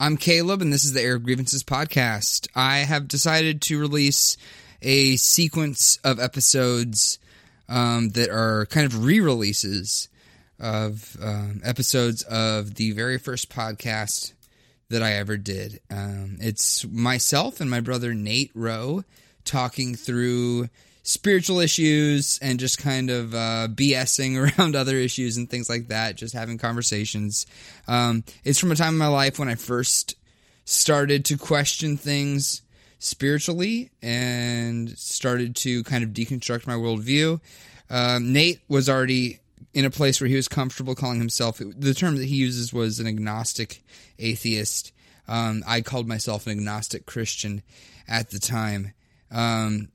I'm Caleb, and this is the Air of Grievances podcast. I have decided to release a sequence of episodes um, that are kind of re releases of um, episodes of the very first podcast that I ever did. Um, it's myself and my brother Nate Rowe talking through spiritual issues and just kind of uh, BSing around other issues and things like that, just having conversations. Um, it's from a time in my life when I first started to question things spiritually and started to kind of deconstruct my worldview. Um, Nate was already in a place where he was comfortable calling himself the term that he uses was an agnostic atheist. Um, I called myself an agnostic Christian at the time. Um,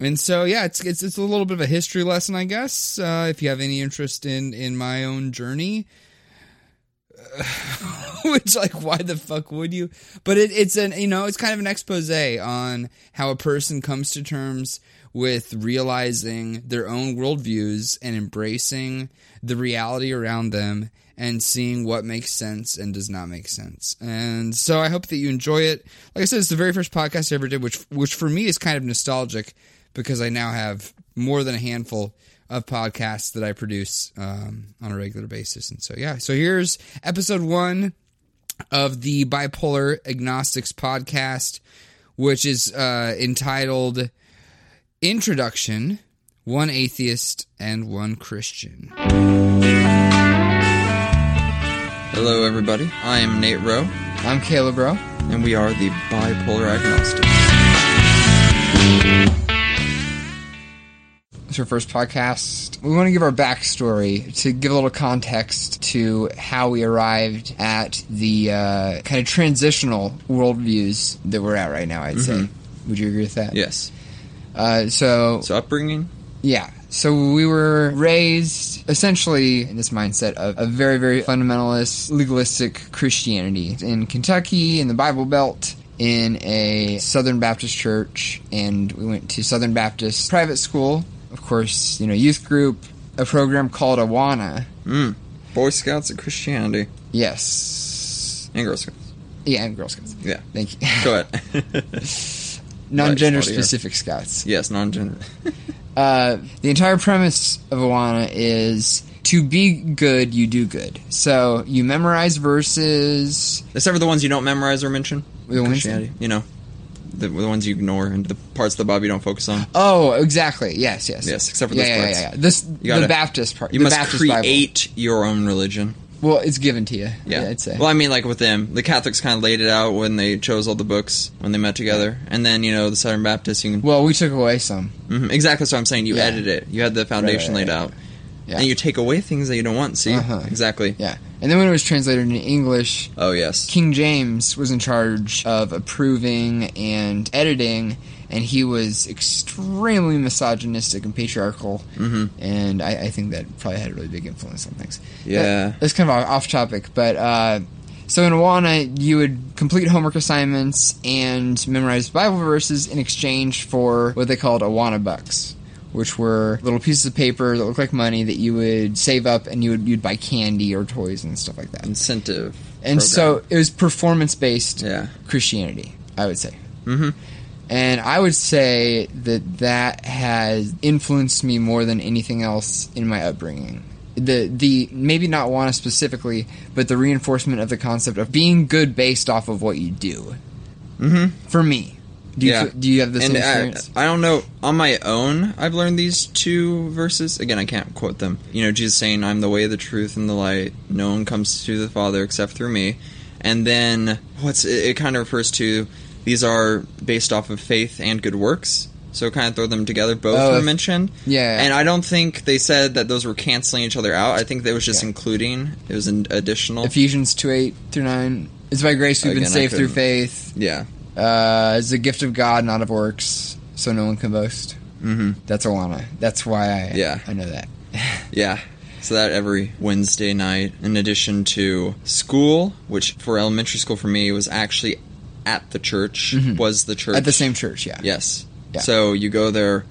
and so yeah, it's, it's it's a little bit of a history lesson, I guess. Uh, if you have any interest in in my own journey, which like why the fuck would you? But it, it's an you know it's kind of an expose on how a person comes to terms with realizing their own worldviews and embracing the reality around them and seeing what makes sense and does not make sense. And so I hope that you enjoy it. Like I said, it's the very first podcast I ever did, which which for me is kind of nostalgic because I now have more than a handful of podcasts that I produce um, on a regular basis. And so yeah, so here's episode one of the Bipolar Agnostics podcast, which is uh, entitled Introduction One Atheist and One Christian. Hello, everybody. I am Nate Rowe, I'm Caleb Rowe. and we are the Bipolar Agnostics. It's our first podcast. We want to give our backstory to give a little context to how we arrived at the uh, kind of transitional worldviews that we're at right now, I'd say. Would you agree with that? Yes. Uh, so, So, upbringing? yeah. So we were raised essentially in this mindset of a very, very fundamentalist, legalistic Christianity in Kentucky, in the Bible Belt, in a Southern Baptist church, and we went to Southern Baptist private school. Of course, you know, youth group, a program called Awana. Mm. Boy Scouts of Christianity. Yes. And Girl Scouts. Yeah, and Girl Scouts. Yeah. Thank you. Go ahead. Non-gender Right, specific scouts. yes, non gender. Uh, the entire premise of Awana is to be good, you do good. So you memorize verses. Except for the ones you don't memorize or mention. The ones- Christianity. You know, the, the ones you ignore and the parts of the Bible you don't focus on. Oh, exactly. Yes, yes. Yes, except for yeah, those yeah, parts. Yeah, yeah. This gotta- the Baptist part. You must Baptist Bible. create your own religion. Well, it's given to you. Yeah. I'd say. Well, I mean, like with them, the Catholics kind of laid it out when they chose all the books when they met together, and then you know the Southern Baptists, you can Well, we took away some. Mhm, exactly. So I'm saying you Yeah. edit it. You had the foundation right, laid right. out, Yeah. and you take away things that you don't want. See, Uh-huh. exactly. Yeah. And then when it was translated into English, Oh yes. King James was in charge of approving and editing, and he was extremely misogynistic and patriarchal. hmm And I, I think that probably had a really big influence on things. Yeah. That- that's kind of off topic, but uh, so in Awana, you would complete homework assignments and memorize Bible verses in exchange for what they called Awana bucks. Which were little pieces of paper that looked like money that you would save up and you would you'd buy candy or toys and stuff like that. Incentive. And so it was performance based Yeah. Christianity, I would say. hmm And I would say that that has influenced me more than anything else in my upbringing. The the maybe not Awana specifically, but the reinforcement of the concept of being good based off of what you do. hmm For me, do you Yeah. do you have the same And uh, I, experience? I don't know. On my own, I've learned these two verses. Again, I can't quote them. You know, Jesus saying, "I'm the way, the truth, and the light. No one comes to the Father except through me." And then what's it, it kind of refers to? These are based off of faith and good works. So kind of throw them together. Both Oh, were mentioned. yeah. And I don't think they said that those were canceling each other out. I think that was just Yeah. including. It was an additional. Ephesians two eight through nine. It's by grace we've been Again, I saved through faith. yeah. Uh, it's a gift of God, not of works, so no one can boast. hmm That's Awana. That's why I Yeah. I know that. Yeah. So that every Wednesday night, in addition to school, which for elementary school for me was actually at the church, was the church At the same church, yeah. Yes. Yeah. So you go there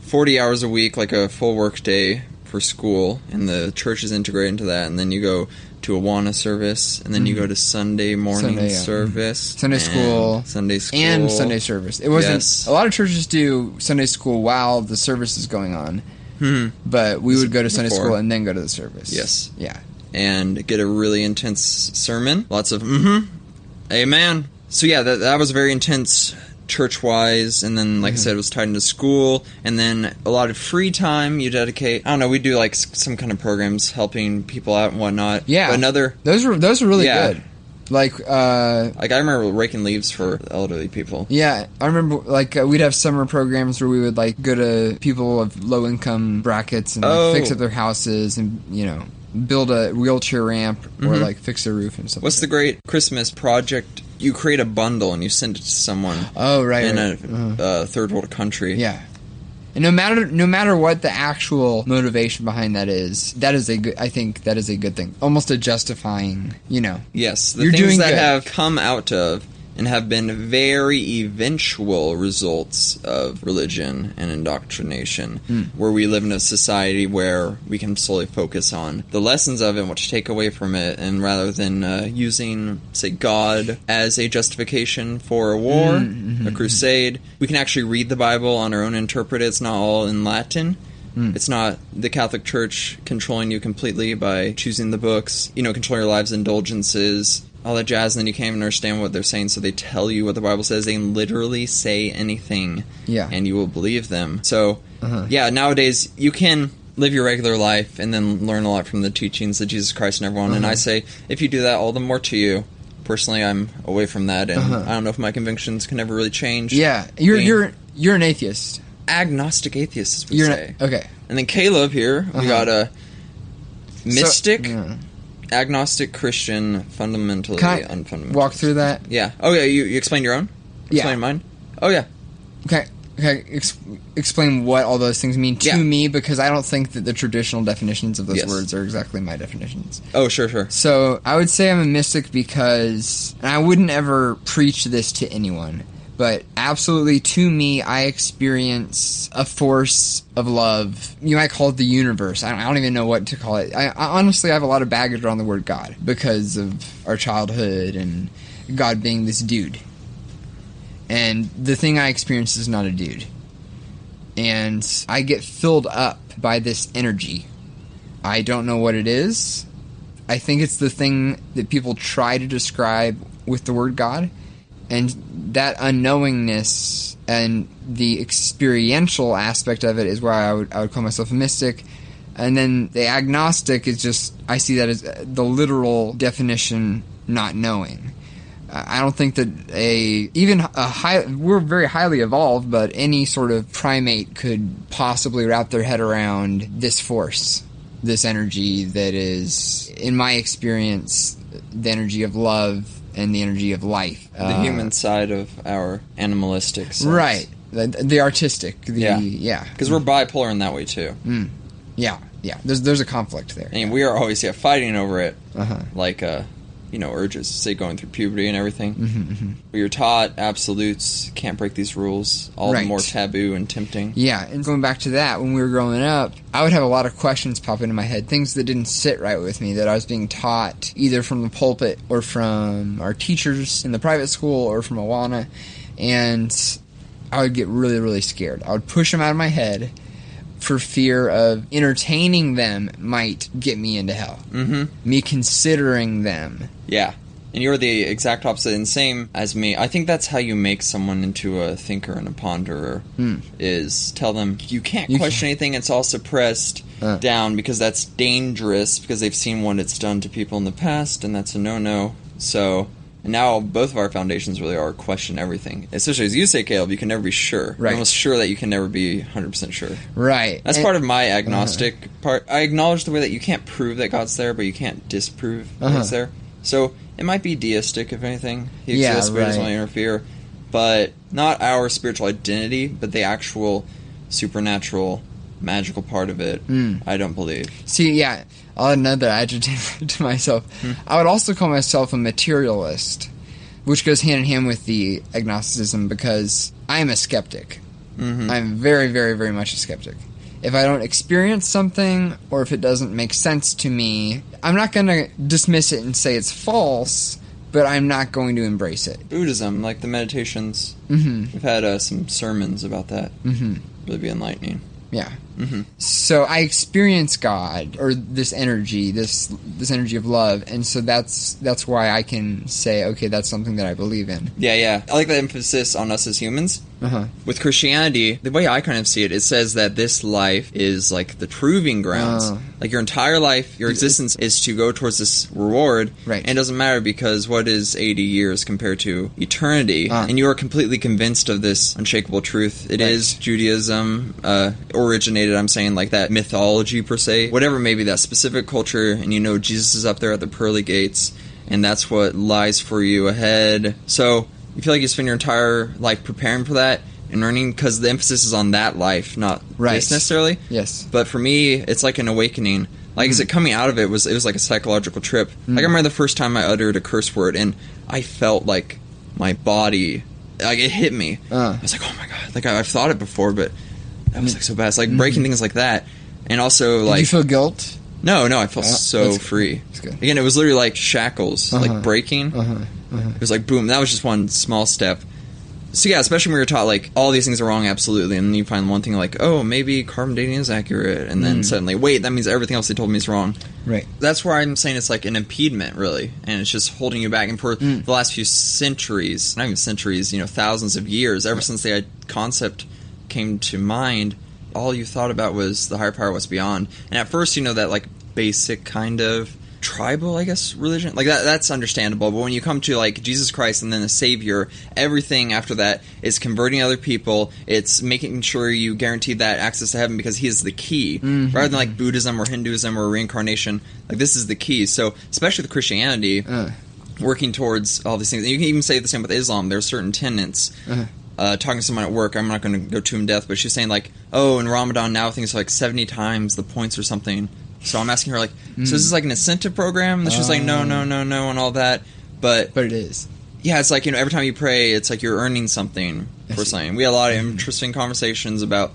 40 hours a week, like a full work day for school, and the church is integrated into that, and then you go to Awana service, and then you go to Sunday morning Mm-hmm. Sunday, yeah. service, Sunday school, Sunday school, and Sunday service. It wasn't. Yes. A lot of churches do Sunday school while the service is going on, Hmm. but we would go to Sunday Before. school and then go to the service. Yes. Yeah. and get a really intense sermon. Lots of mm-hmm, amen. So yeah, that that was very intense church wise, and then Mm-hmm. like I said, it was tied into school, and then a lot of free time you dedicate. I don't know, we do like s- some kind of programs helping people out and whatnot. Yeah. but another Those were those were really Yeah. good. Like uh like I remember raking leaves for elderly people. yeah, I remember like uh, we'd have summer programs where we would like go to people of low income brackets and like, Oh. fix up their houses and you know build a wheelchair ramp or Mhm. like fix a roof and stuff. What's the great Christmas project? You create a bundle and you send it to someone. Oh right. in right. a Uh-huh. uh, third world country. Yeah. And no matter no matter what the actual motivation behind that is, that is a good. I think that is a good thing. Almost a justifying, you know. Yes, the You're things doing that good. have come out of and have been very eventual results of religion and indoctrination, Hmm. where we live in a society where we can solely focus on the lessons of it and what to take away from it, and rather than uh, using, say, God as a justification for a war, Mm-hmm. a crusade, we can actually read the Bible on our own, interpret it. It's not all in Latin. Hmm. It's not the Catholic Church controlling you completely by choosing the books, you know, controlling your lives, indulgences, all that jazz, and then you can't even understand what they're saying, so they tell you what the Bible says. They literally say anything, Yeah. and you will believe them. So, Uh-huh. yeah, nowadays you can live your regular life and then learn a lot from the teachings of Jesus Christ and everyone. And Uh-huh. I say, if you do that, all the more to you. Personally, I'm away from that, and Uh-huh. I don't know if my convictions can ever really change. Yeah, you're Being you're you're an atheist. agnostic atheist, as we You're say. an, okay. And then Caleb here, we Uh-huh. got a So- mystic, yeah. Agnostic Christian, fundamentally Can I unfundamental. walk through that? Yeah. Oh yeah. You, you explain your own. Yeah. Explain mine. Oh yeah. Okay. Okay. Ex- explain what all those things mean to Yeah. me because I don't think that the traditional definitions of those Yes. words are exactly my definitions. Oh sure sure. So I would say I'm a mystic because, and I wouldn't ever preach this to anyone, but absolutely to me, I experience a force of love. You might call it the universe. I don't, I don't even know what to call it. I, I honestly have a lot of baggage around the word God because of our childhood and God being this dude. And the thing I experience is not a dude. And I get filled up by this energy. I don't know what it is. I think it's the thing that people try to describe with the word God. And that unknowingness and the experiential aspect of it is why I would, I would call myself a mystic. And then the agnostic is just, I see that as uh, the literal definition, not knowing. Uh, I don't think that a even a high we're very highly evolved, but any sort of primate could possibly wrap their head around this force, this energy that is, in my experience, the energy of love and the energy of life. The human side of our animalistic. Sense. Uh, right? The, the artistic, the Yeah. yeah, Because we're bipolar in that way too. yeah, yeah. There's there's a conflict there. And we are always yeah fighting over it. Uh huh. Like uh, you know, urges, say going through puberty and everything. Mm-hmm, But you're taught absolutes, can't break these rules. All Right. the more taboo and tempting. Yeah, and going back to that, when we were growing up, I would have a lot of questions pop into my head, things that didn't sit right with me that I was being taught either from the pulpit or from our teachers in the private school or from Awana, and I would get really, really scared. I would push them out of my head for fear of entertaining them might get me into hell. Mm-hmm. Me considering them. Yeah. And you're the exact opposite and same as me. I think that's how you make someone into a thinker and a ponderer Hmm. is tell them you can't You question anything, it's all suppressed Uh. down because that's dangerous because they've seen what it's done to people in the past and that's a no no. So and now both of our foundations really are question everything. Especially as you say, Caleb, you can never be sure. Right. You're almost sure that you can never be hundred percent sure. Right. That's And- part of my agnostic part. I acknowledge the way that you can't prove that God's there, but you can't disprove that Uh-huh. He's there. So it might be deistic, if anything. He Yeah, exists, but he doesn't right. want to interfere. But not our spiritual identity, but the actual supernatural, magical part of it. Mm. I don't believe. See, yeah, another adjective to myself. Hmm. I would also call myself a materialist, which goes hand in hand with the agnosticism because I am a skeptic. hmm I'm very, very, very much a skeptic. If I don't experience something or if it doesn't make sense to me, I'm not going to dismiss it and say it's false, but I'm not going to embrace it. Buddhism, like the meditations. Mhm. We've had uh, some sermons about that. Mhm. Really be enlightening. Yeah. Hmm So I experience God or this energy, this this energy of love, and so that's that's why I can say, okay, that's something that I believe in. Yeah, yeah. I like the emphasis on us as humans. Uh-huh. With Christianity, the way I kind of see it, it says that this life is like the proving grounds. Oh. Like your entire life, your existence is to go towards this reward. Right. And it doesn't matter because what is 80 years compared to eternity? Ah. And you are completely convinced of this unshakable truth. It is Right. Judaism, uh, originated, I'm saying, like that mythology per se. Whatever may be that specific culture, and you know Jesus is up there at the pearly gates, and that's what lies for you ahead. So you feel like you spend your entire life preparing for that and learning because the emphasis is on that life, not Right. this necessarily. Yes. But for me, it's like an awakening. Like, is it coming out of it was it was like a psychological trip. Like I remember the first time I uttered a curse word, and I felt like my body, like it hit me. Uh. I was like, oh my god! Like I, I've thought it before, but that was like so bad. It's like breaking things like that, and also Did like you feel guilt? no, no, I felt Oh, so free. Again, it was literally like shackles, Uh-huh. like breaking. Uh-huh. Uh-huh. It was like boom. That was just one small step. So yeah, especially when you're taught like all these things are wrong, absolutely, and then you find one thing like, oh, maybe carbon dating is accurate, and then Mm. suddenly, wait, that means everything else they told me is wrong. Right. That's where I'm saying it's like an impediment, really, and it's just holding you back. And for Mm. the last few centuries, not even centuries, you know, thousands of years, ever since the concept came to mind, all you thought about was the higher power, what's beyond. And at first, you know, that like basic kind of tribal, I guess, religion, like that, that's understandable. But when you come to like Jesus Christ and then the Savior, everything after that is converting other people. It's making sure you guarantee that access to heaven because He is the key, rather than like Buddhism or Hinduism or reincarnation. Like this is the key. So especially with Christianity, Uh, working towards all these things. And you can even say the same with Islam. There are certain tenets. Uh-huh. Uh, talking to someone at work, I'm not going to go to in depth, but she's saying like, "Oh, in Ramadan now things are like 70 times the points or something." So I'm asking her like, "So is this like an incentive program?" And she's like, "No, no, no, no," and all that. But but it is. yeah, it's like you know, every time you pray, it's like you're earning something I for see. something. We had a lot of interesting conversations about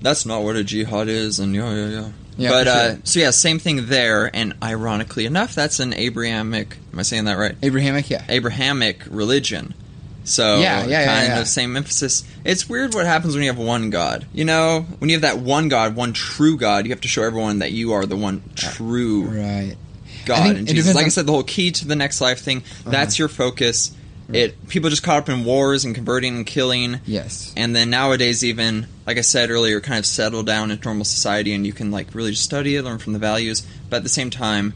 that's not what a jihad is, and yeah, yeah, yeah. Yeah, but for uh, so yeah, same thing there. And ironically enough, that's an Abrahamic. Am I saying that right? Abrahamic, yeah. Abrahamic religion. So Yeah, yeah, yeah, kind yeah. of same emphasis. It's weird what happens when you have one God. You know, when you have that one God, one true God, you have to show everyone that you are the one true Right. God. And Jesus, like I said, the whole key to the next life thing. Uh-huh. That's your focus. It people just caught up in wars and converting and killing. Yes. And then nowadays, even like I said earlier, kind of settle down into normal society, and you can like really just study it, learn from the values. But at the same time,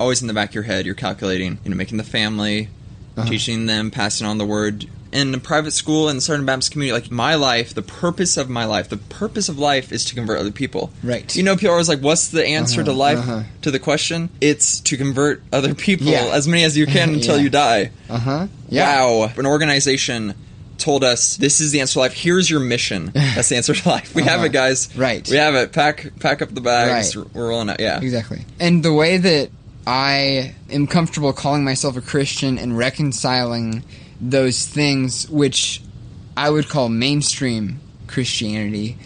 always in the back of your head, you're calculating, you know, making the family, Uh-huh. teaching them, passing on the word. In a private school in the Southern Baptist community, like my life, the purpose of my life, the purpose of life is to convert other people. Right. You know, people are always like, "What's the answer to Uh-huh, life?" uh-huh. To the question, it's to convert other people, Yeah. as many as you can until Yeah. you die. Uh huh. Yeah. Wow. An organization told us this is the answer to life. Here's your mission. That's the answer to life. We have Uh-huh. it, guys. Right. We have it. Pack pack up the bags. Right. We're rolling out. Yeah. Exactly. And the way that I am comfortable calling myself a Christian and reconciling those things, which I would call mainstream Christianity,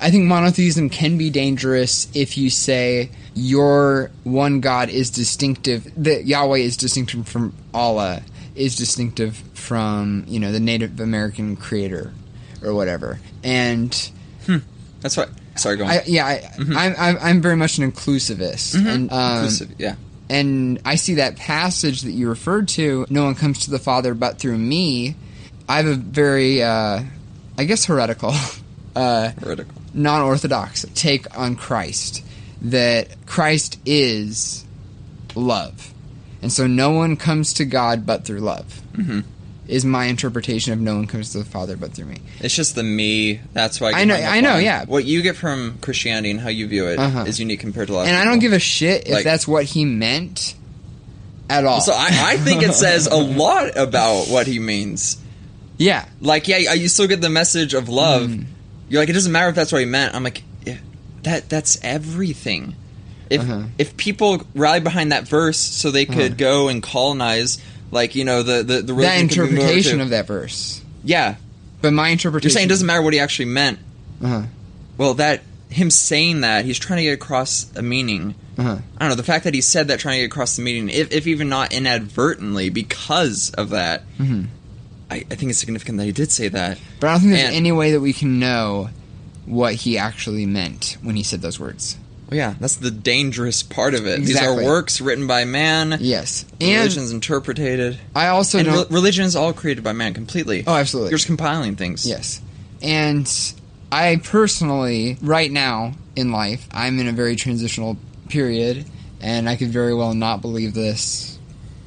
I think monotheism can be dangerous if you say your one God is distinctive, that Yahweh is distinctive from Allah, is distinctive from, you know, the Native American creator or whatever. And hmm. That's what. Sorry, go on. I, yeah, I, mm-hmm. I'm, I'm I'm very much an inclusivist, mm-hmm. and um, Inclusive. Yeah. And I see that passage that you referred to. No one comes to the Father but through me. I have a very, uh, I guess, heretical, uh, Heretical. non-orthodox take on Christ. That Christ is love, and so no one comes to God but through love. Mhm. Is my interpretation of no one comes to the Father but through me. It's just the me. That's why I, I know- I know, on. yeah. What you get from Christianity and how you view it is Uh-huh. unique compared to a lot And I don't give a shit if Like- that's what he meant at all. So I, I think it says a lot about what he means. yeah, Like, yeah, you still get the message of love. Mm. You're like, it doesn't matter if that's what he meant. I'm like, yeah, that that's everything. If Uh-huh. if people rally behind that verse so they could go and colonize, like you know the the, the that religion could be moved over interpretation of that verse. yeah, But my interpretation. you're saying it doesn't matter what he actually meant. Uh-huh. Well, that him saying that he's trying to get across a meaning. Uh-huh. I don't know the fact that he said that trying to get across the meaning, if, if even not inadvertently, because of that. Mhm. I, I think it's significant that he did say that. But I don't think there's And- any way that we can know what he actually meant when he said those words. Well, yeah, that's the dangerous part of it. These are works written by man. Yes, and Religion's interpreted. I also And re- religion is all created by man completely. oh, absolutely. You're just compiling things. Yes. And I personally, right now in life, I'm in a very transitional period, and I could very well not believe this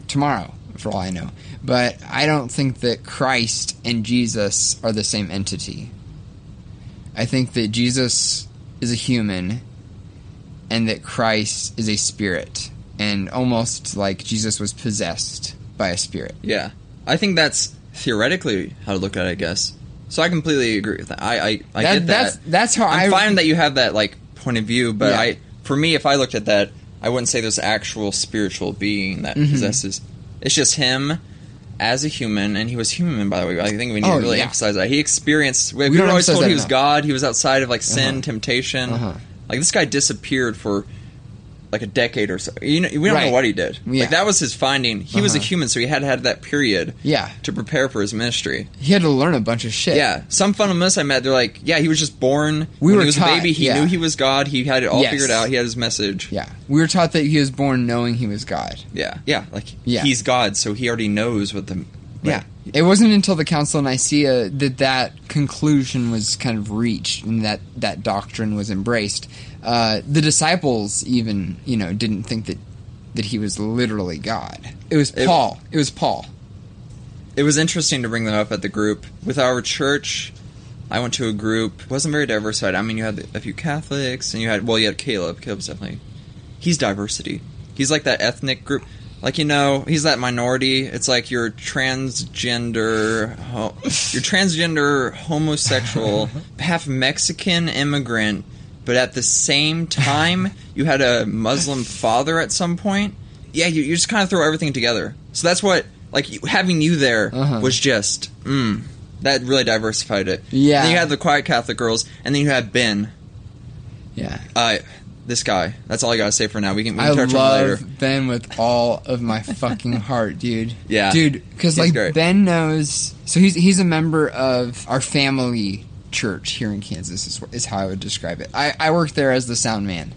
tomorrow, for all I know. But I don't think that Christ and Jesus are the same entity. I think that Jesus is a human, and that Christ is a spirit, and almost like Jesus was possessed by a spirit. Yeah. I think that's theoretically how to look at it, I guess. So I completely agree with that. I I, I That- get that. That's that's how I'm I fine that you have that like point of view, but Yeah. I for me if I looked at that, I wouldn't say there's actual spiritual being that Mm-hmm. possesses. It's just him as a human, and he was human by the way. I think we need Oh, to really yeah. emphasize that he experienced. We, We we were always told he was enough. God. He was outside of like sin, Uh-huh. temptation. Uh-huh. Like this guy disappeared for like a decade or so. You know, we don't Right. know what he did. Yeah. Like that was his finding. He was a Uh-huh. human, so he had to have that period yeah. to prepare for his ministry. He had to learn a bunch of shit. Yeah, some fundamentalists I met, they're like, yeah, he was just born. We when were he was taught, a baby. He yeah. knew he was God. He had it all Yes. figured out. He had his message. Yeah. We were taught that he was born knowing he was God. Yeah, yeah, like Yeah. he's God, so he already knows what the Yeah. It wasn't until the Council of Nicaea that that conclusion was kind of reached and that that doctrine was embraced. Uh, the disciples even, you know, didn't think that that he was literally God. It was It- Paul. It was Paul. It was interesting to bring them up at the group with our church. I went to a group. wasn't very diversified. I mean, you had a few Catholics, and you had well, you had Caleb. Caleb's definitely he's diversity. He's like that ethnic group. Like you know, he's that minority. It's like you're transgender, ho- you're transgender, homosexual, half Mexican immigrant, but at the same time, you had a Muslim father at some point. Yeah, you, you just kind of throw everything together. So that's what, like, having you there Uh-huh. was just, mm, that really diversified it. Yeah. Then you had the quiet Catholic girls, and then you had Ben. Yeah. Uh, this guy. That's all I gotta say for now. We can, we I touch love later. Ben with all of my fucking heart, dude. Yeah. dude. Because like great. Ben knows. So he's he's a member of our family church here in Kansas. Is, is how I would describe it. I I work there as the sound man,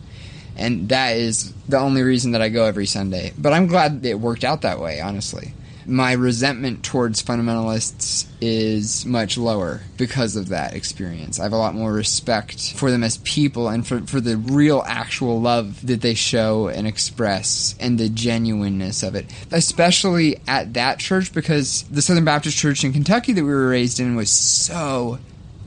and that is the only reason that I go every Sunday. But I'm glad it worked out that way. Honestly, my resentment towards fundamentalists is much lower because of that experience. I have a lot more respect for them as people and for, for the real actual love that they show and express and the genuineness of it. Especially at that church because the Southern Baptist Church in Kentucky that we were raised in was so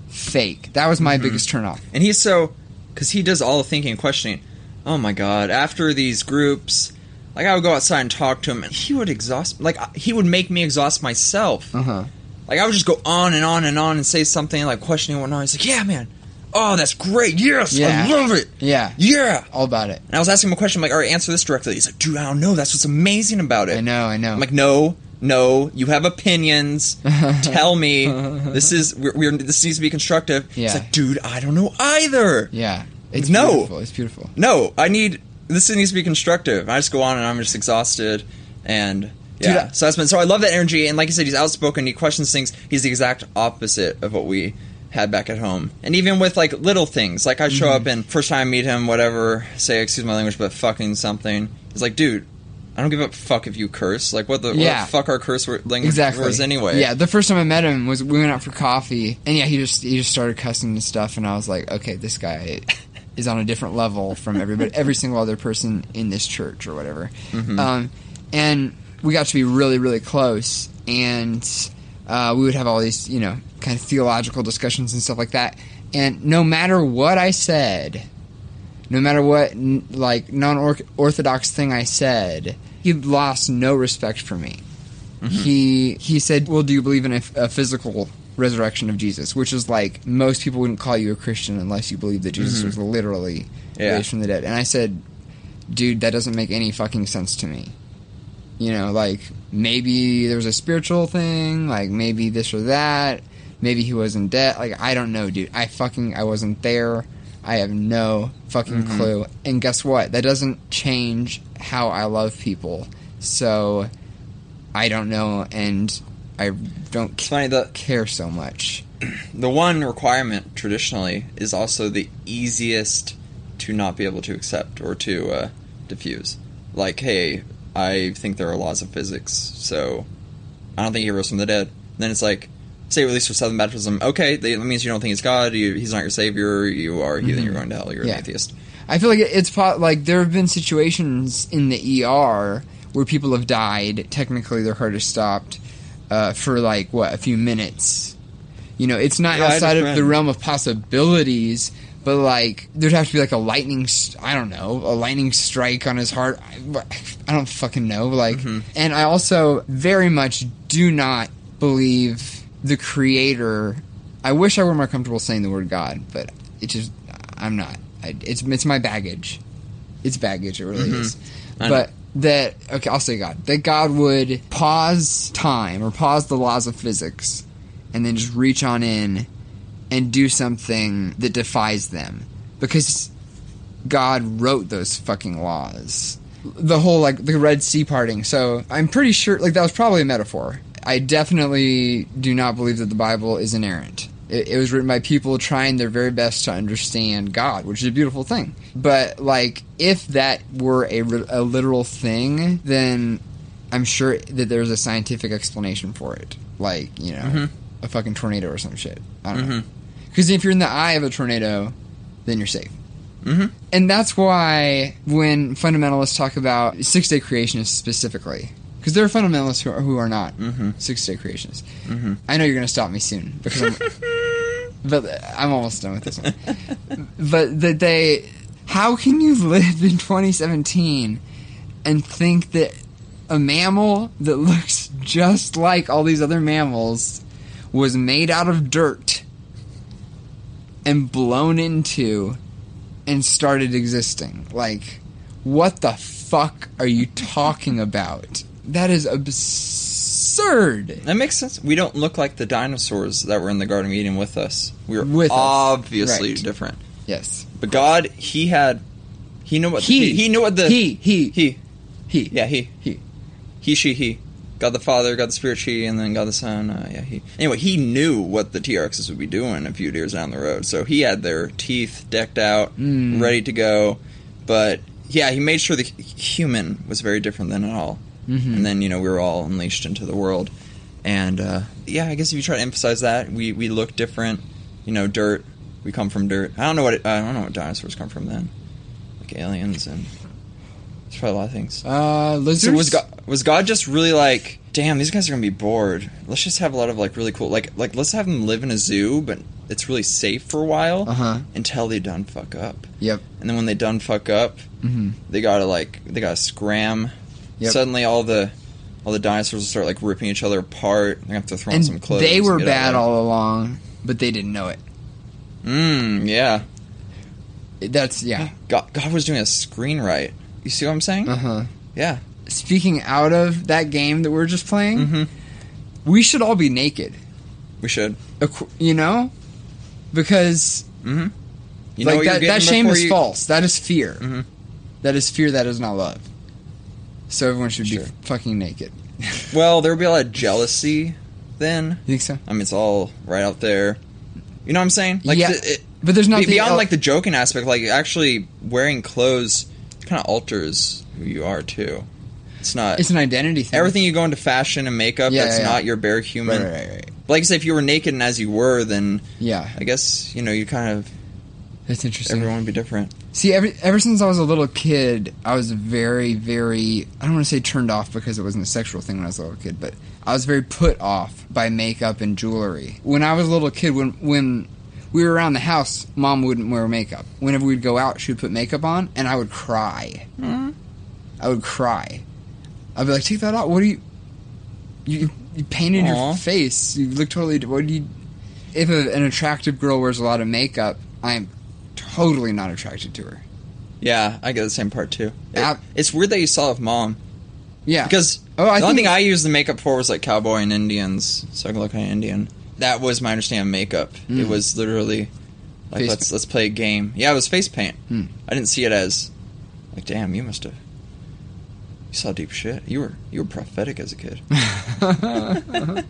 fake. That was my mm-hmm. biggest turnoff. And he's so because he does all the thinking and questioning. Oh my god! After these groups, like I would go outside and talk to him, and he would exhaust. Like he would make me exhaust myself. Uh huh. Like I would just go on and on and on and say something like questioning whatnot. He's like, "Yeah, man. Oh, that's great. Yes, Yeah. I love it. Yeah. Yeah." All about it. And I was asking him a question. I'm like, "All right, answer this directly." He's like, "Dude, I don't know. That's what's amazing about it." I know. I know. I'm like, "No, no. You have opinions. Tell me. This is we're, we're this needs to be constructive." Yeah. He's like, "Dude, I don't know either." yeah. It's No. beautiful. It's beautiful. No, I need this needs to be constructive. I just go on and I'm just exhausted and yeah. Dude, I- so that's been so I love that energy and like you said, he's outspoken. He questions things. He's the exact opposite of what we had back at home. And even with like little things, like I show Mm-hmm. up and first time I meet him, whatever, say excuse my language, but fucking something. He's like, dude. I don't give a fuck if you curse. Like, what the, Yeah. what the fuck our curse word language Exactly. words anyway? Yeah, the first time I met him was we went out for coffee, and yeah, he just he just started cussing and stuff, and I was like, okay, this guy is on a different level from everybody, every single other person in this church or whatever. Mm-hmm. Um, and we got to be really really close, and uh, we would have all these you know kind of theological discussions and stuff like that. And no matter what I said, no matter what n- like non-orthodox thing I said, he lost no respect for me. He he said, "Well, do you believe in a, a physical resurrection of Jesus?" Which is like most people wouldn't call you a Christian unless you believe that Jesus was literally Yeah. raised from the dead. And I said, "Dude, that doesn't make any fucking sense to me." You know, like maybe there was a spiritual thing, like maybe this or that, maybe he wasn't dead. Like I don't know, dude. I fucking I wasn't there. I have no fucking Mm-hmm. clue. And guess what? That doesn't change how I love people. So I don't know, and I don't It's funny the care so much. the one requirement traditionally is also the easiest to not be able to accept or to uh, diffuse. Like, hey, I think there are laws of physics, so I don't think he rose from the dead. then it's like, say at least for Southern baptism, okay, that means you don't think he's God, you, he's not your savior, you are heathen, you're going to hell, you're Yeah. an atheist. I feel like it's po- like there have been situations in the ER where people have died. Technically, their heart is stopped uh, for like what a few minutes. You know, it's not Yeah, I had a outside of the realm of possibilities, but like there'd have to be like a lightning. St- I don't know, a lightning strike on his heart. I, I don't fucking know. Like, Mm-hmm. and I also very much do not believe the creator. I wish I were more comfortable saying the word God, but it just I'm not. I, it's it's my baggage. It's baggage. It really is. Mm-hmm. I But that okay, I'll say God. That God would pause time or pause the laws of physics, and then just reach on in and do something that defies them, because God wrote those fucking laws. The whole like the Red Sea parting. So I'm pretty sure like that was probably a metaphor. I definitely do not believe that the Bible is inerrant. It, it was written by people trying their very best to understand God, which is a beautiful thing. But like, if that were a, a literal thing, then I'm sure that there's a scientific explanation for it. Like, you know, mm-hmm. a fucking tornado or some shit. I don't mm-hmm. know. Because if you're in the eye of a tornado, then you're safe. Mhm. And that's why when fundamentalists talk about six day creationists specifically, because there are fundamentalists who are, who are not mm-hmm. six day creationists. I know you're going to stop me soon because I'm, but I'm almost done with this one. but that they, how can you live in 2017 and think that a mammal that looks just like all these other mammals was made out of dirt and blown into and started existing. Like, what the fuck are you talking about? That is absurd. That makes sense. We don't look like the dinosaurs that were in the Garden of Eden with us. We were With us. obviously Right. different. Yes. But God, He had, He knew what He. he, knew what the He, he, he he. yeah he He. he she he God the Father, God the Spirit she, and then God the Son. Uh, yeah he. Anyway, he knew what the T Rexes would be doing a few years down the road, so he had their teeth decked out, Mm. ready to go. But yeah, he made sure the human was very different than it all. Mhm. And then you know we were all unleashed into the world, and uh, yeah, I guess if you try to emphasize that, we we look different. You know, dirt. We come from dirt. I don't know what it, I don't know what dinosaurs come from then, like aliens and. It's probably a lot of things. Uh, lizards. So was God, was God just really like, damn, these guys are gonna be bored. Let's just have a lot of like really cool, like like let's have them live in a zoo, but it's really safe for a while Uh-huh. until they done fuck up. Yep. And then when they done fuck up, Mm-hmm. they gotta like they gotta scram. Yep. Suddenly all the all the dinosaurs will start like ripping each other apart. They're have to throw on And some clothes. they were bad all along, but they didn't know it. of there. Mm, yeah. That's yeah. God, God was doing a screen screenwrite. You see what I'm saying? Uh huh. Yeah. Speaking out of that game that we're just playing, Mm-hmm. we should all be naked. We should. You know, because Mm-hmm. You like what you're that, that shame is you- false. That is fear. Mhm. That is fear. That is not love. So everyone should Sure. be fucking naked. Well, there would be a lot of jealousy then. You think so? I mean, it's all right out there. You know what I'm saying? Like, Yeah, the, it, But there's not beyond el- like the joking aspect, like actually wearing clothes kind of alters who you are too. It's not It's an identity thing. everything you go into fashion and makeup. Yeah, that's yeah, yeah. not your bare human. right, right, right. Like I say, if you were naked and as you were, then Yeah, I guess you know you kind of that's interesting. everyone would be different. See, every, ever since I was a little kid, I was very, very, I don't want to say turned off because it wasn't a sexual thing when I was a little kid, but I was very put off by makeup and jewelry. When I was a little kid, when, when we were around the house, mom wouldn't wear makeup. Whenever we'd go out, she would put makeup on, and I would cry. Mhm. I would cry. I'd be like, take that off. What are you, you, you painted Aw. your face. You look totally, what do you, if a, an attractive girl wears a lot of makeup, I'm totally not attracted to her. Yeah, I get the same part too. It- Ab- it's weird that you saw with mom Yeah. because Oh, I the only thing I used the makeup for was like cowboy and Indians, so I could look like an Indian. That was my understanding of makeup. It Mm. was literally Like Face let's let's play a game. Yeah, it was face paint. Hmm. I didn't see it as like, damn, you must have. You saw deep shit. You were you were prophetic as a kid.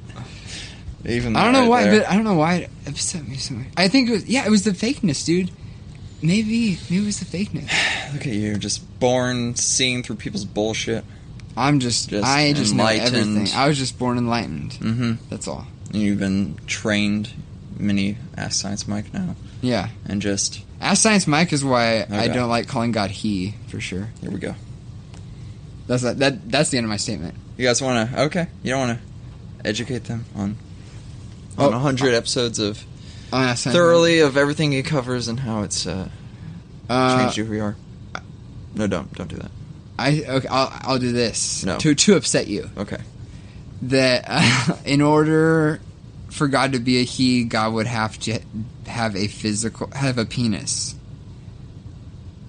Even I don't know right why, there. but I don't know why it upset me so much. I think it was yeah, it was the fakeness, dude. Maybe maybe it was the fakeness. look at you, just born seeing through people's bullshit. I'm just, Just I just know everything. I was just born enlightened. Mm-hmm. That's all. And you've been trained. Mini Ask Science Mike now, Yeah. and just Ask Science Mike is why I don't like calling God He for sure. here we go. That's that, that. That's the end of my statement. You guys want to? Okay, you don't want to educate them on Oh, on a hundred episodes of Oh, thoroughly of everything he covers and how it's uh, Uh, changed you who you are. No, don't don't do that. I okay. I'll, I'll do this No. to to upset you. Okay. That uh, in order for God to be a He, God would have to have a physical, have a penis,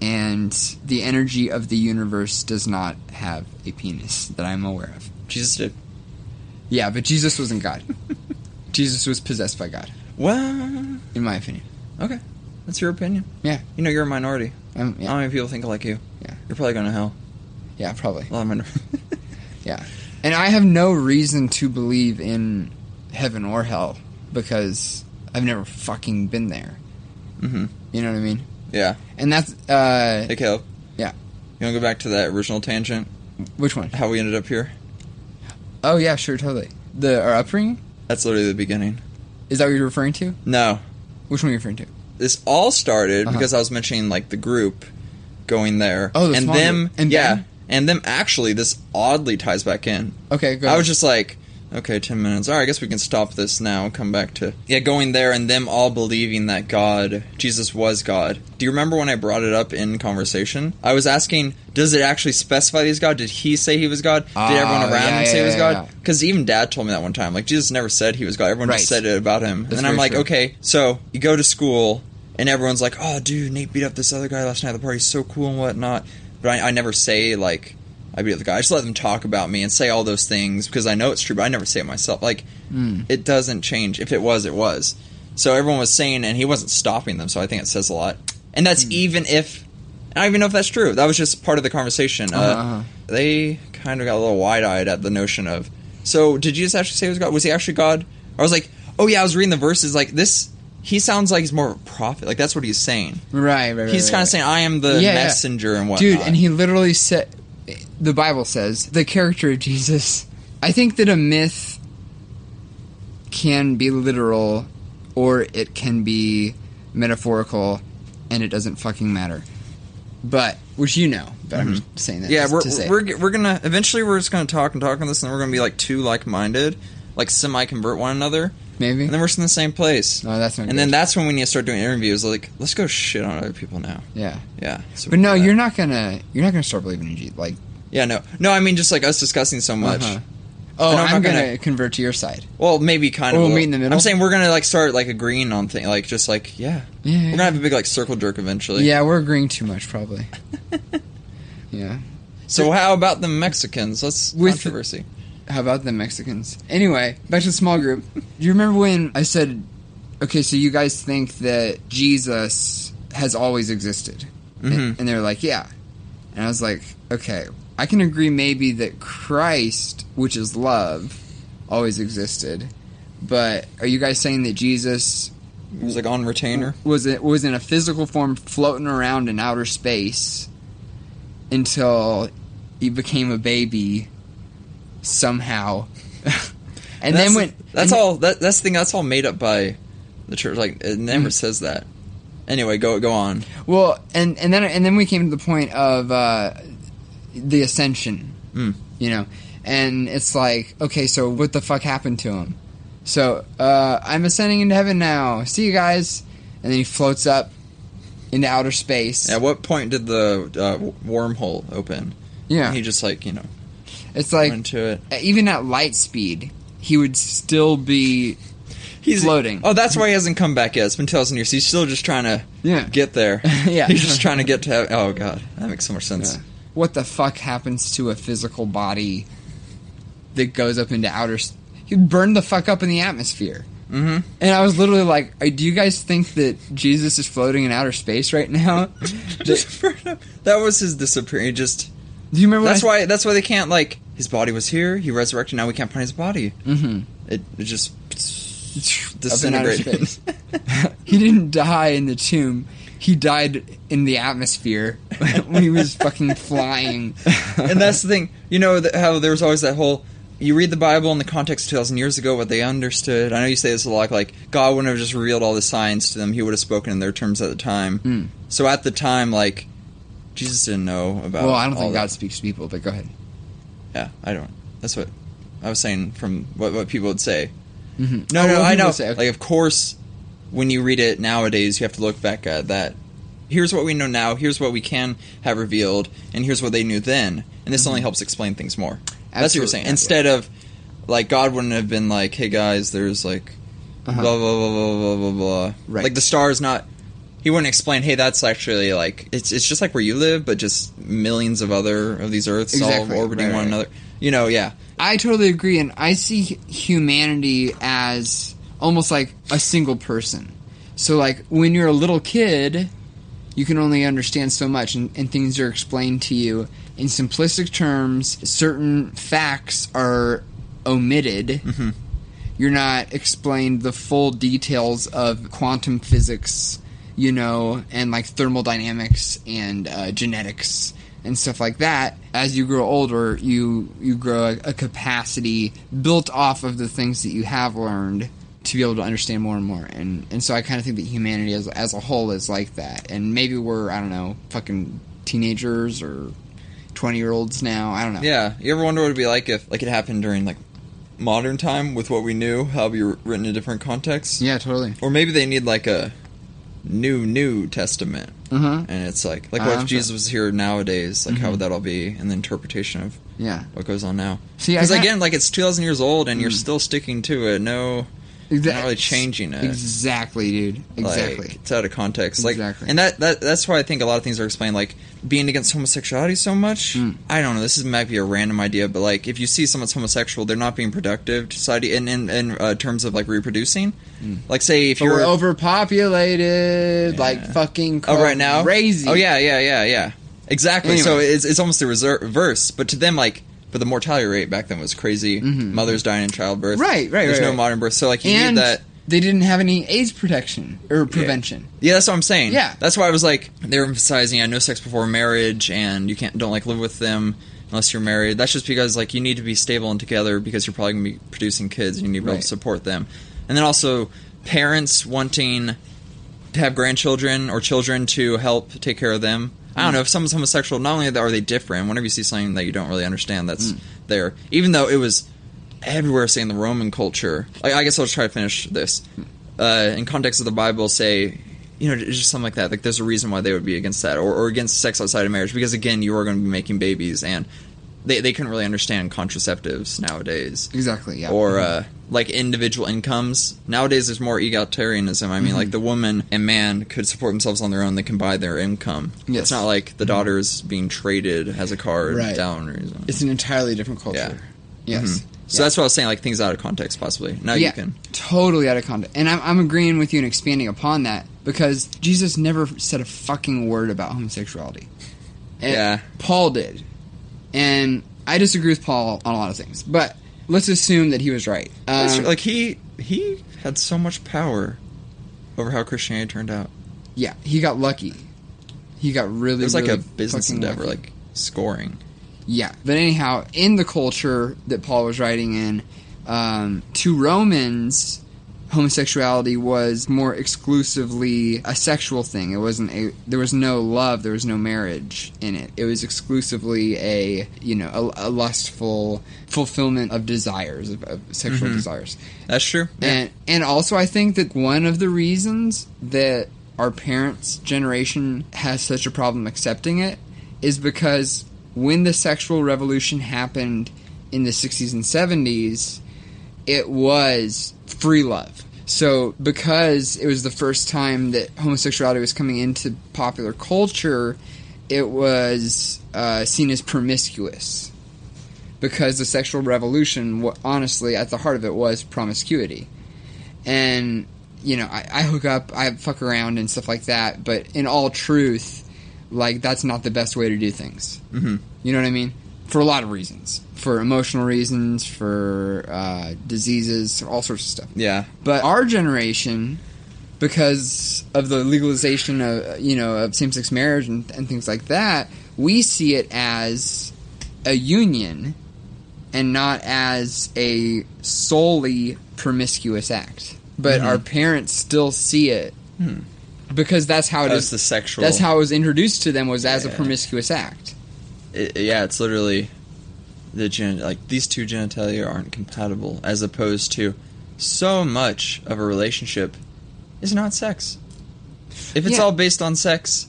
and the energy of the universe does not have a penis that I'm aware of. Jesus did. Yeah, but Jesus wasn't God. Jesus was possessed by God, Well, in my opinion. okay, that's your opinion. Yeah. You know you're a minority. Um, yeah, many people think like you. Yeah. You're probably going to hell. yeah, probably. A lot of minor- Yeah. And I have no reason to believe in heaven or hell because I've never fucking been there. mm-hmm. You know what I mean? Yeah. And that's uh Hey, Caleb. Yeah. You want to go back to that original tangent? which one? How we ended up here? Oh yeah, sure, totally. The our upbringing? That's literally the beginning. Is that what you're referring to? No, Which one are you referring to? this all started Uh-huh. because I was mentioning like the group going there. Oh, the and them, group. And yeah, then? and them. Actually, this oddly ties back in. Okay, I was just like, okay, ten minutes. All right, I guess we can stop this now come back to yeah, going there and them all believing that God, Jesus was God. Do you remember when I brought it up in conversation? I was asking, does it actually specify he's God? Did he say he was God? Did Oh, everyone around yeah, him say yeah, he was yeah, God? Because even Dad told me that one time. Like Jesus never said he was God. Everyone Right. just said it about him. That's and I'm like, true. okay, so you go to school and everyone's like, oh, dude, Nate beat up this other guy last night at the party. He's so cool and whatnot. But I, I never say like I beat up the guy. I just let them talk about me and say all those things because I know it's true. But I never say it myself. Like Mm. it doesn't change. If it was, it was. So everyone was saying, and he wasn't stopping them. So I think it says a lot. And that's Hmm. even if I don't even know if that's true. That was just part of the conversation. Uh-huh, Uh, uh-huh. They kind of got a little wide eyed at the notion of. So did Jesus actually say he was God? Was he actually God? I was like, oh yeah, I was reading the verses like this. He sounds like he's more of a prophet. Like that's what he's saying. Right, right, right. He's right, kind right. of saying, I am the Yeah, yeah. messenger and whatnot. Dude, and he literally said, the Bible says, the character of Jesus. I think that a myth can be literal or it can be metaphorical and it doesn't fucking matter. But, which you know, but I'm just saying that Mm-hmm. yeah, we're we're we're gonna eventually we're just gonna talk and talk on this, and then we're gonna be like two like minded, like semi convert one another, Maybe? and then we're in the same place. no, that's not and good. then that's when we need to start doing interviews. Like, let's go shit on other people now. Yeah. Yeah. so But no, we do that. you're not gonna, you're not gonna start believing in Jesus. Like, Yeah, no, no. I mean, just like us discussing so much. uh-huh. Oh, And I'm, I'm gonna, gonna- convert to your side. Well, maybe kind of. we'll meet in the middle? I'm saying we're gonna like start like agreeing on things, like just like yeah, Yeah, we're gonna have a big like circle jerk eventually. yeah, we're agreeing too much, probably. yeah. So how about the Mexicans? Let's With- controversy. How about the Mexicans? Anyway, back to the small group. Do you remember when I said, okay, so you guys think that Jesus has always existed? Mhm. And, and they were like, yeah. And I was like, okay, I can agree maybe that Christ, which is love, always existed. But are you guys saying that Jesus It was like on retainer. was it was in a physical form floating around in outer space until he became a baby somehow. and that's, then when that's all that that's the thing that's all made up by the church. Like it never Mm. says that. Anyway, go go on. well and and then and then we came to the point of uh, the ascension. Mm. You know, and it's like, okay, so what the fuck happened to him? So uh, I'm ascending into heaven now. See you guys. And then he floats up into outer space. At what point did the uh, wormhole open? Yeah, He just like you know it's like went to it. even at light speed, he would still be He's floating. Oh, that's why he hasn't come back yet. It's been two thousand years. He's still just trying to yeah. get there. Yeah. He's just trying to get to. Heaven. Oh god, that makes so much sense. Yeah. What the fuck happens to a physical body that goes up into outer? He'd burn the fuck up in the atmosphere. Mm-hmm. And I was literally like, "Uh, "Do you guys think that Jesus is floating in outer space right now?" Do that was his disappearing. He just you remember? that's I, why that's why they can't like his body was here. He resurrected. Now we can't find his body. Mhm. It, it just Up in outer disintegrated. he didn't die in the tomb. He died in the atmosphere when he was fucking flying. and that's the thing. You know how there was always that whole. You read the Bible in the context of two thousand years ago, what they understood. I know you say this a lot, like God wouldn't have just revealed all the signs to them; He would have spoken in their terms at the time. Mm. So at the time, like Jesus didn't know about. well, I don't think that. God speaks to people, but go ahead. Yeah, I don't. That's what I was saying from what what people would say. Mhm. No, Oh, no, I know. say, okay. Like, of course, when you read it nowadays, you have to look back at that. Here's what we know now. Here's what we can have revealed, and here's what they knew then. And this only helps explain things more. That's what you're Mm-hmm. Absolutely, saying. Instead of like God wouldn't have been like, "Hey guys, there's like Uh-huh. blah blah blah blah blah blah blah." Right. Like the stars not. He wouldn't explain, "Hey, that's actually like it's it's just like where you live, but just millions of other of these Earths Exactly, all orbiting right, one right. another." You know, yeah. I totally agree, and I see humanity as almost like a single person. So, like, when you're a little kid, you can only understand so much, and, and things are explained to you in simplistic terms. Certain facts are omitted. Mhm. You're not explained the full details of quantum physics, you know, and like thermodynamics and uh, genetics and stuff like that. As you grow older, you you grow a, a capacity built off of the things that you have learned to be able to understand more and more. And and so I kind of think that humanity as as a whole is like that. And maybe we're I don't know, fucking teenagers or twenty year olds now. I don't know. Yeah, you ever wonder what it'd be like if like it happened during like modern time with what we knew, how it'd be written in different contexts? Yeah, totally. Or maybe they need like a new New Testament, Uh huh. and it's like like Uh, what I'm if sure. Jesus was here nowadays? Like how Mhm. would that all be? And the interpretation of Yeah. what goes on now. See, Because again, like it's two thousand years old, and you're Mm. still sticking to it. No, Exa- not really changing it. Exactly, dude. Exactly. Like, it's out of context. Like, Exactly. and that, that that's why I think a lot of things are explained. Like being against homosexuality so much. Mm. I don't know. This is might be a random idea, but like if you see someone's homosexual, they're not being productive to society in in, in uh, terms of like reproducing. Mm. Like say if but you're overpopulated, Yeah. like fucking oh right now crazy. Oh yeah, yeah, yeah, yeah. Exactly. So it's it's almost the reverse. But to them, like. But the mortality rate back then was crazy. Mhm. Mothers dying in childbirth. Right, right, There's right, no right. modern birth. So like you and need that. they didn't have any AIDS protection or prevention. Yeah, that's what I'm saying. Yeah. that's why I was like, they're emphasizing, yeah, no sex before marriage, and you can't don't like live with them unless you're married. That's just because like you need to be stable and together because you're probably gonna be producing kids, and you need to be able to support them. And then also parents wanting to have grandchildren or children to help take care of them. I don't know if someone's homosexual. Not only are they different, whenever you see something that you don't really understand, that's Mm. there. Even though it was everywhere, say in the Roman culture. I, I guess I'll just try to finish this. Uh, in context of the Bible, say you know just something like that. Like there's a reason why they would be against that, or, or against sex outside of marriage, because again, you are going to be making babies, and they they couldn't really understand contraceptives nowadays Exactly. Yeah. or uh, like individual incomes. Nowadays, there's more egalitarianism. I mean, Mm-hmm. like the woman and man could support themselves on their own; they can buy their income. Yes. It's not like the daughter's being traded as a card Right. down. Or something. it's an entirely different culture. Yeah. Yes. Mhm. So that's what I was saying. Like things out of context, possibly. Now yeah, you can. totally out of context. And I'm, I'm agreeing with you and expanding upon that because Jesus never said a fucking word about homosexuality. And Yeah. Paul did. And I disagree with Paul on a lot of things. But let's assume that he was right. Um, like he he had so much power over how Christianity turned out. yeah, he got lucky. He got really, It was like really a business endeavor, lucky. like scoring. Yeah, but anyhow, in the culture that Paul was writing in, um, to Romans, homosexuality was more exclusively a sexual thing. It wasn't a. There was no love. There was no marriage in it. It was exclusively a you know a, a lustful fulfillment of desires of, of sexual Mhm. desires. That's true. And and also I think that one of the reasons that our parents' generation has such a problem accepting it is because when the sexual revolution happened in the 60s and 70s, it was free love. So because it was the first time that homosexuality was coming into popular culture, it was uh, seen as promiscuous because the sexual revolution, honestly, at the heart of it was promiscuity. and you know I, I hook up, I fuck around and stuff like that. But in all truth, like that's not the best way to do things. hmm You know what I mean? For a lot of reasons, for emotional reasons, for uh, diseases, all sorts of stuff. Yeah. But our generation, because of the legalization of you know of same sex marriage and, and things like that, we see it as a union and not as a solely promiscuous act. But Mhm. our parents still see it Hmm. because that's how it As is. the sexual. That's how it was introduced to them was as a promiscuous act. It, yeah, it's literally the gen. Like these two genitalia aren't compatible, as opposed to so much of a relationship is not sex. If it's Yeah. all based on sex,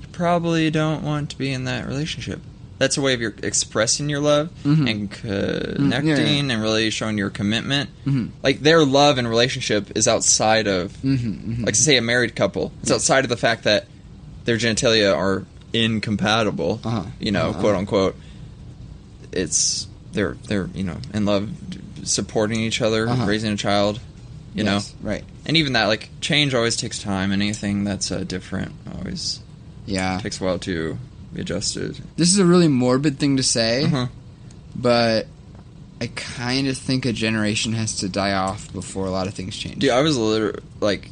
you probably don't want to be in that relationship. That's a way of your expressing your love Mhm. and connecting yeah, yeah. and really showing your commitment. Mhm. Like their love and relationship is outside of Mm-hmm, like say a married couple it's outside of the fact that their genitalia are incompatible Uh-huh. you know Uh-huh. quote unquote it's they're they're you know in love supporting each other Uh-huh. raising a child you Yes, right? and even that like change always takes time and anything that's uh, different always Yeah. takes a while to be adjusted This is a really morbid thing to say, uh-huh. but I kind of think a generation has to die off before a lot of things change. dude i was literally like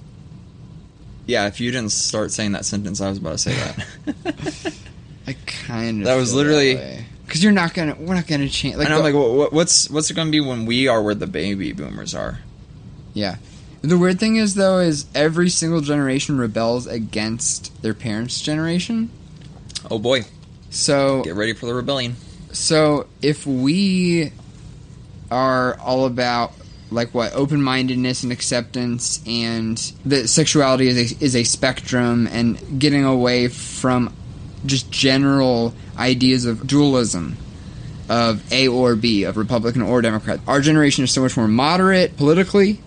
yeah if you didn't start saying that sentence i was about to say that I kind of That was literally- because you're not gonna. We're not gonna change. Like, and i'm like what- what's what's it gonna be when we are where the baby boomers are yeah. The weird thing is though is every single generation rebels against their parents' generation. oh boy So get ready for the rebellion So if we are all about like what open-mindedness and acceptance and that sexuality is a, is a spectrum and getting away from just general ideas of dualism of A or B of Republican or Democrat. Our generation is so much more moderate politically.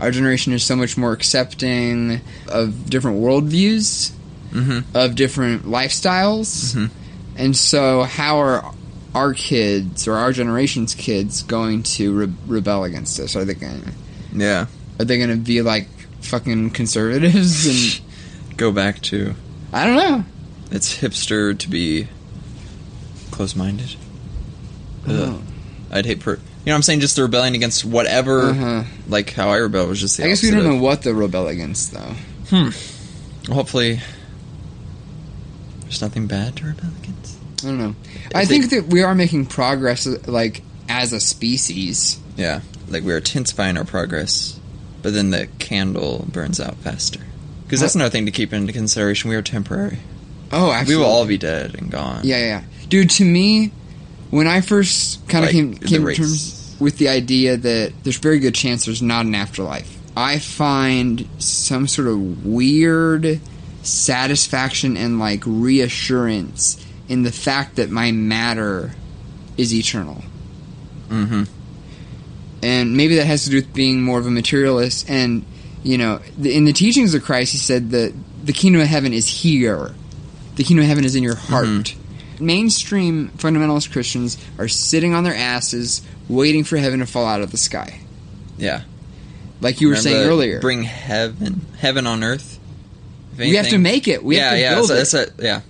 Our generation is so much more accepting of different worldviews, mm-hmm of different lifestyles. Mhm. And so, how are our kids or our generation's kids going to re- rebel against this? Are they going? Yeah. Are they going to be like fucking conservatives? And Go back to I don't know. it's hipster to be close minded. Oh. I'd hate per. You know what I'm saying? Just the rebellion against whatever. Uh-huh. Like how I rebel was just the I guess we don't of- know what they'll rebel against, though. Hmm. Hopefully, there's nothing bad to rebel against. I don't know. I they- think that we are making progress, like as a species. Yeah. Like we are intensifying our progress, but then the candle burns out faster. Because that's another thing to keep into consideration. We are temporary. Oh, actually, We will all be dead and gone. Yeah, yeah, yeah. dude. To me, when I first kind of Like, came came to terms with the idea that there's very good chance there's not an afterlife, I find some sort of weird satisfaction and like reassurance in the fact that my matter is eternal. Mm-hmm. and maybe that has to do with being more of a materialist. And you know, the, in the teachings of Christ, he said that the kingdom of heaven is here. The kingdom of heaven is in your heart. Mainstream fundamentalist Christians are sitting on their asses, waiting for heaven to fall out of the sky, Yeah. like you were Remember saying earlier. Bring heaven, heaven on earth. We have to make it. We yeah, have to yeah. build it. that's a, yeah.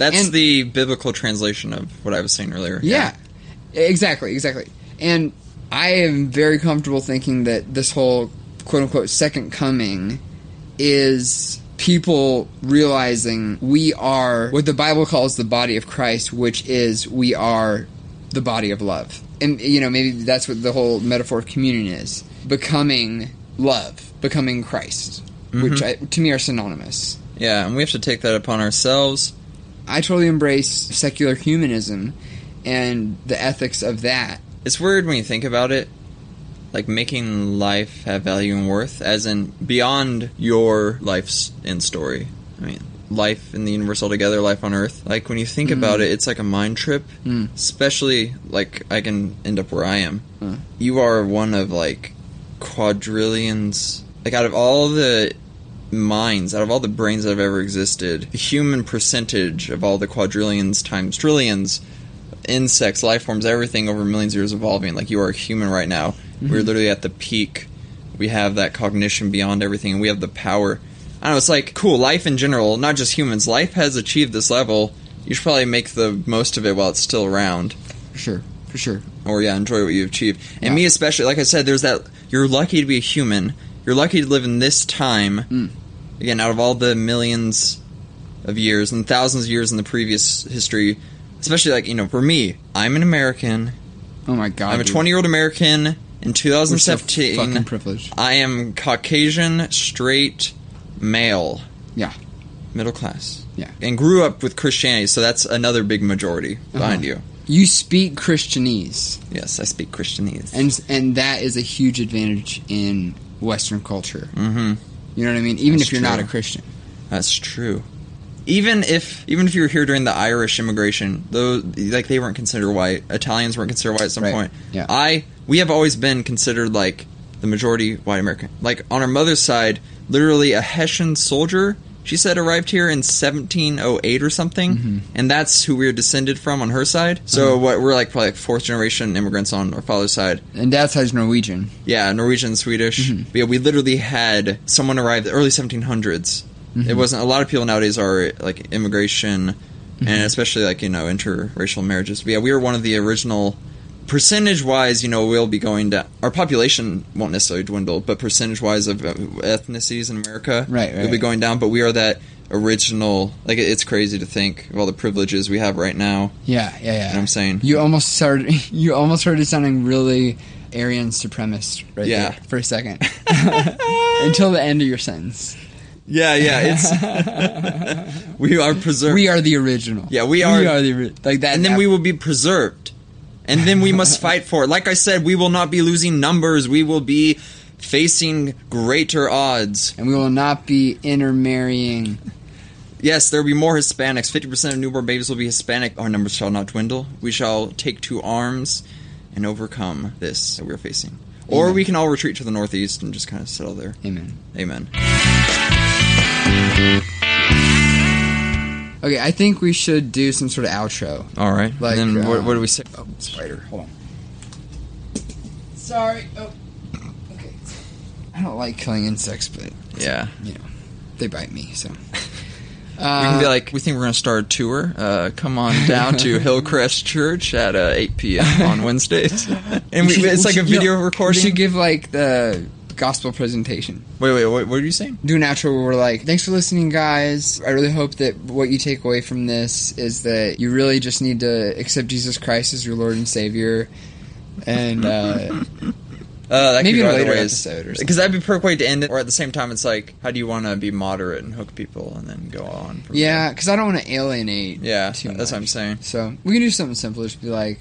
That's And- the biblical translation of what I was saying earlier. Yeah, exactly, exactly. And I am very comfortable thinking that this whole quote unquote second coming is people realizing we are what the Bible calls the body of Christ, which is we are the body of love. And, you know, maybe that's what the whole metaphor of communion is becoming love, becoming Christ, mm-hmm. which I, to me are synonymous. Yeah, and we have to take that upon ourselves. I totally embrace secular humanism and the ethics of that. It's weird when you think about it, like making life have value and worth, as in beyond your life's end story. I mean, life in the universe altogether, life on Earth. Like when you think about it, it's like a mind trip. Mm. Especially like I can end up where I am. Mm. You are one of like quadrillions. Like out of all the minds, out of all the brains that have ever existed, the human percentage of all the quadrillions times trillions, insects, life forms, everything over millions of years evolving. Like you are a human right now. We're literally at the peak we have that cognition beyond everything, and we have the power. I don't know. It's like cool life in general, not just humans. Life has achieved this level. You should probably make the most of it while it's still around, For sure. For sure. or yeah, enjoy what you've achieved. And Yeah. me especially, like I said, there's that. You're lucky to be a human. You're lucky to live in this time. Mm. Again, out of all the millions of years and thousands of years in the previous history, especially like you know, for me, I'm an American. Oh my god. I'm a dude. 20 year old American in We're so 2017. fucking privileged. I am Caucasian, straight, male, Yeah. middle class. Yeah. And grew up with Christianity, so that's another big majority behind Uh-huh. you. You speak Christianese, Yes, I speak Christianese. and and that is a huge advantage in Western culture. hmm You know what I mean? Even That's if you're not a. Christian. That's true. Even if even if you were here during the Irish immigration, though, like they weren't considered white, Italians weren't considered white at some Right. point. Yeah. I we have always been considered like the majority white American. Like on our mother's side, literally a Hessian soldier. She said arrived here in 1708 or something, Mm-hmm. and that's who we are descended from on her side. So what we're like probably fourth generation immigrants on our father's side. And dad's side's Norwegian. Yeah, Norwegian, Swedish. Mm-hmm. But yeah, we literally had someone arrive the early 1700s. Mm-hmm. It wasn't a lot of people nowadays are like immigration, Mm-hmm. and especially like you know interracial marriages. But yeah, we were one of the original. Percentage wise, you know, we'll be going down. Our population won't necessarily dwindle, but percentage wise of uh, ethnicities in America, Right, right, we'll be going down. But we are that original. Like it's crazy to think of all the privileges we have right now. Yeah, yeah, yeah. You know what I'm saying? You almost started. You almost started sounding really Aryan supremacist right Yeah. there for a second. Until the end of your sentence. Yeah, yeah, it's we are preserved. We are the original. Yeah, we are- We are the like that. and then we will be preserved. And then we must fight for it. Like I said, we will not be losing numbers. We will be facing greater odds. and we will not be intermarrying. Yes, there will be more Hispanics. 50% of newborn babies will be Hispanic. Our numbers shall not dwindle. We shall take to arms and overcome this that we're facing. Or we can all retreat to the northeast and just kind of settle there. Amen. Amen. Okay, I think we should do some sort of outro. All right. Like, then what, um, what do we say? Oh, spider. Hold on. Sorry. Oh. Okay. I don't like killing insects, but Yeah. you know, they bite me. So. We can Uh, be like, we think we're going to start a tour. Uh, come on down to Hillcrest Church at uh, 8 p.m. on Wednesdays. And we, should- it's like a video no, recording. We should give like the gospel presentation. wait, wait, what, what are you saying? Do outro we're like, "Thanks for listening, guys. I really hope that what you take away from this is that you really just need to accept Jesus Christ as your Lord and Savior." And uh, Uh, that Maybe could in a later ways. episode. Because that'd be perfect way to end it. Or at the same time, it's like, how do you want to be moderate and hook people and then go on? From yeah, because I don't want to alienate. Yeah, that's what I'm saying. So we can do something simple. Just be like.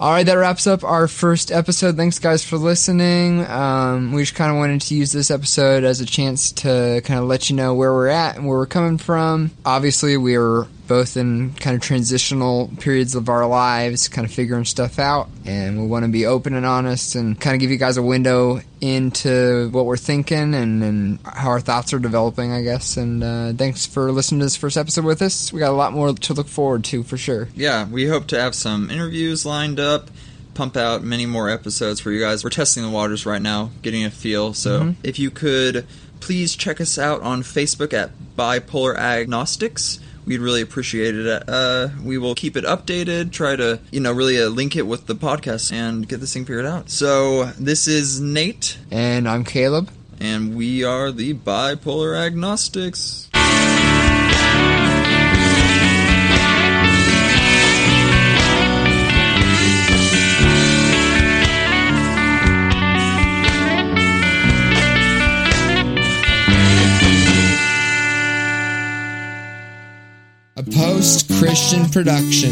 All right, that wraps up our first episode. Thanks, guys, for listening. Um, we just kind of wanted to use this episode as a chance to kind of let you know where we're at and where we're coming from. Obviously, we are both in kind of transitional periods of our lives, kind of figuring stuff out, and we want to be open and honest and kind of give you guys a window into what we're thinking and, and how our thoughts are developing, I guess. And uh, thanks for listening to this first episode with us. We got a lot more to look forward to for sure. Yeah, we hope to have some interviews lined up, pump out many more episodes for you guys. We're testing the waters right now, getting a feel. So Mhm. if you could please check us out on Facebook at Bipolar Agnostics. We'd really appreciate it. Uh, we will keep it updated, try to, you know, really uh, link it with the podcast and get this thing figured out. So, this is Nate, And I'm Caleb. and we are the Bipolar Agnostics. a post Christian production.